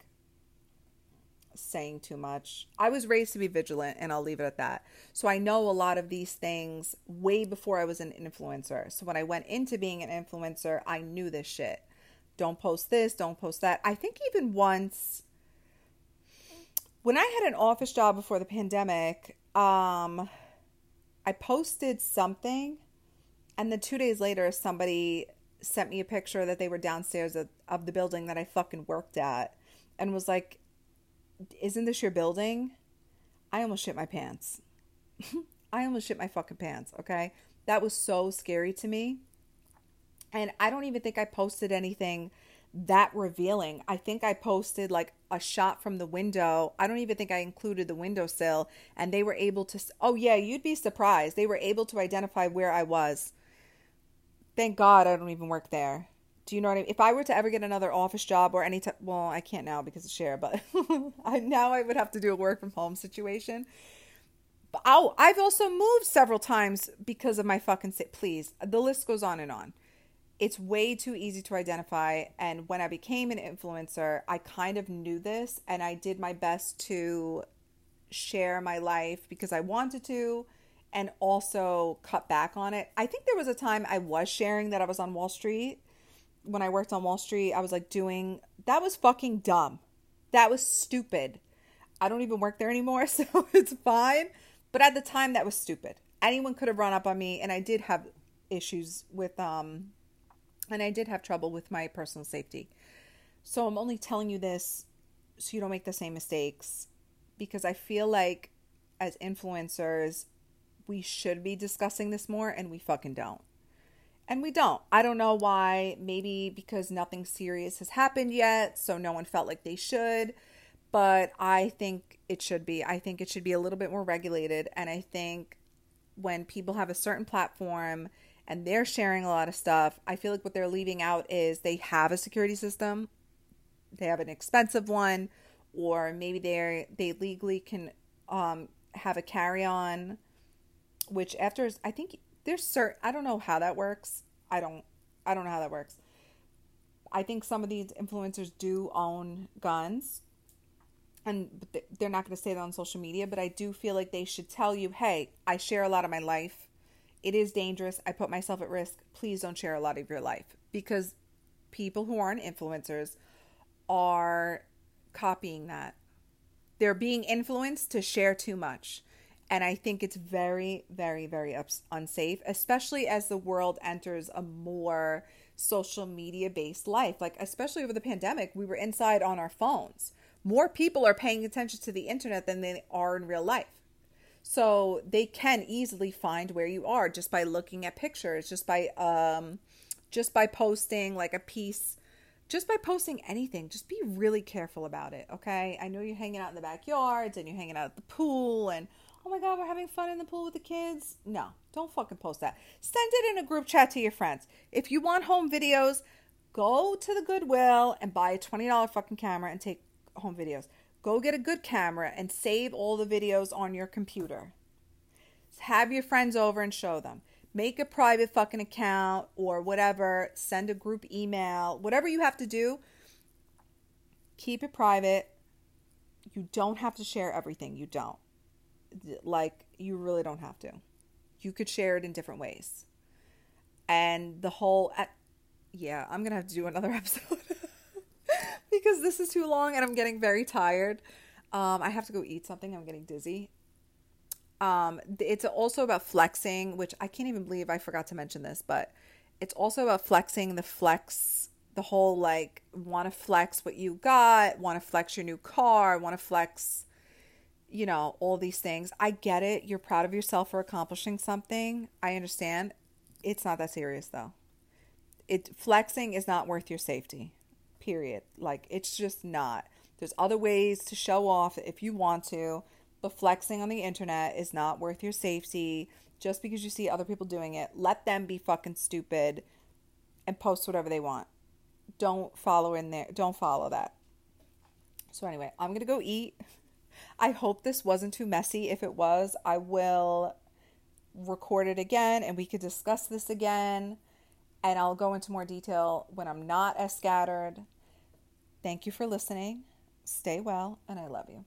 saying too much. I was raised to be vigilant and I'll leave it at that. So I know a lot of these things way before I was an influencer. So when I went into being an influencer, I knew this shit. Don't post this, don't post that. I think even once when I had an office job before the pandemic, um I posted something and then 2 days later somebody sent me a picture that they were downstairs of, of the building that I fucking worked at and was like, Isn't this your building? I almost shit my pants. (laughs) I almost shit my fucking pants, okay? That was so scary to me. And I don't even think I posted anything that revealing. I think I posted like a shot from the window. I don't even think I included the windowsill. And they were able to, oh, yeah, you'd be surprised. They were able to identify where I was Thank God I don't even work there. Do you know what I mean? If I were to ever get another office job or any type, well, I can't now because of share, but (laughs) I now I would have to do a work from home situation. But oh, I've also moved several times because of my fucking sit. Please, the list goes on and on. It's way too easy to identify. And when I became an influencer, I kind of knew this and I did my best to share my life because I wanted to and also cut back on it. I think there was a time I was sharing that I was on Wall Street. When I worked on Wall Street, I was like doing that was fucking dumb. That was stupid. I don't even work there anymore, (laughs) so it's fine. But at the time that was stupid. Anyone could have run up on me and I did have issues with um and I did have trouble with my personal safety. So I'm only telling you this so you don't make the same mistakes because I feel like as influencers we should be discussing this more and we fucking don't. And we don't. I don't know why. Maybe because nothing serious has happened yet, so no one felt like they should. But I think it should be. I think it should be a little bit more regulated. And I think when people have a certain platform and they're sharing a lot of stuff, I feel like what they're leaving out is they have a security system, they have an expensive one, or maybe they they legally can um, have a carry on which after I think there's certain I don't know how that works. I don't I don't know how that works. I think some of these influencers do own guns and they're not going to say that on social media, but I do feel like they should tell you, "Hey, I share a lot of my life. It is dangerous. I put myself at risk. Please don't share a lot of your life." Because people who aren't influencers are copying that. They're being influenced to share too much. And I think it's very, very, very unsafe, especially as the world enters a more social media based life. Like, especially over the pandemic, we were inside on our phones. More people are paying attention to the internet than they are in real life. So they can easily find where you are just by looking at pictures, just by um just by posting like a piece just by posting anything, just be really careful about it, okay? I know you're hanging out in the backyards and you're hanging out at the pool and oh my god, we're having fun in the pool with the kids. No, don't fucking post that. Send it in a group chat to your friends. If you want home videos, go to the Goodwill and buy a $20 fucking camera and take home videos. Go get a good camera and save all the videos on your computer. Have your friends over and show them. Make a private fucking account or whatever. Send a group email. Whatever you have to do, keep it private You don't have to share everything. You don't. Like, you really don't have to. You could share it in different ways. And the whole, yeah, I'm going to have to do another (laughs) episode (laughs) because this is too long and I'm getting very tired. Um, I have to go eat something. I'm getting dizzy. Um, it's also about flexing, which I can't even believe I forgot to mention this, but it's also about flexing the flex, the whole like want to flex what you got, want to flex your new car, want to flex, you know, all these things. I get it. You're proud of yourself for accomplishing something. I understand. It's not that serious though. It flexing is not worth your safety. Period. Like it's just not. There's other ways to show off if you want to, but flexing on the internet is not worth your safety just because you see other people doing it. Let them be fucking stupid and post whatever they want. Don't follow in there. Don't follow that. So anyway, I'm going to go eat. (laughs) I hope this wasn't too messy. If it was, I will record it again and we could discuss this again. And I'll go into more detail when I'm not as scattered. Thank you for listening. Stay well, and I love you.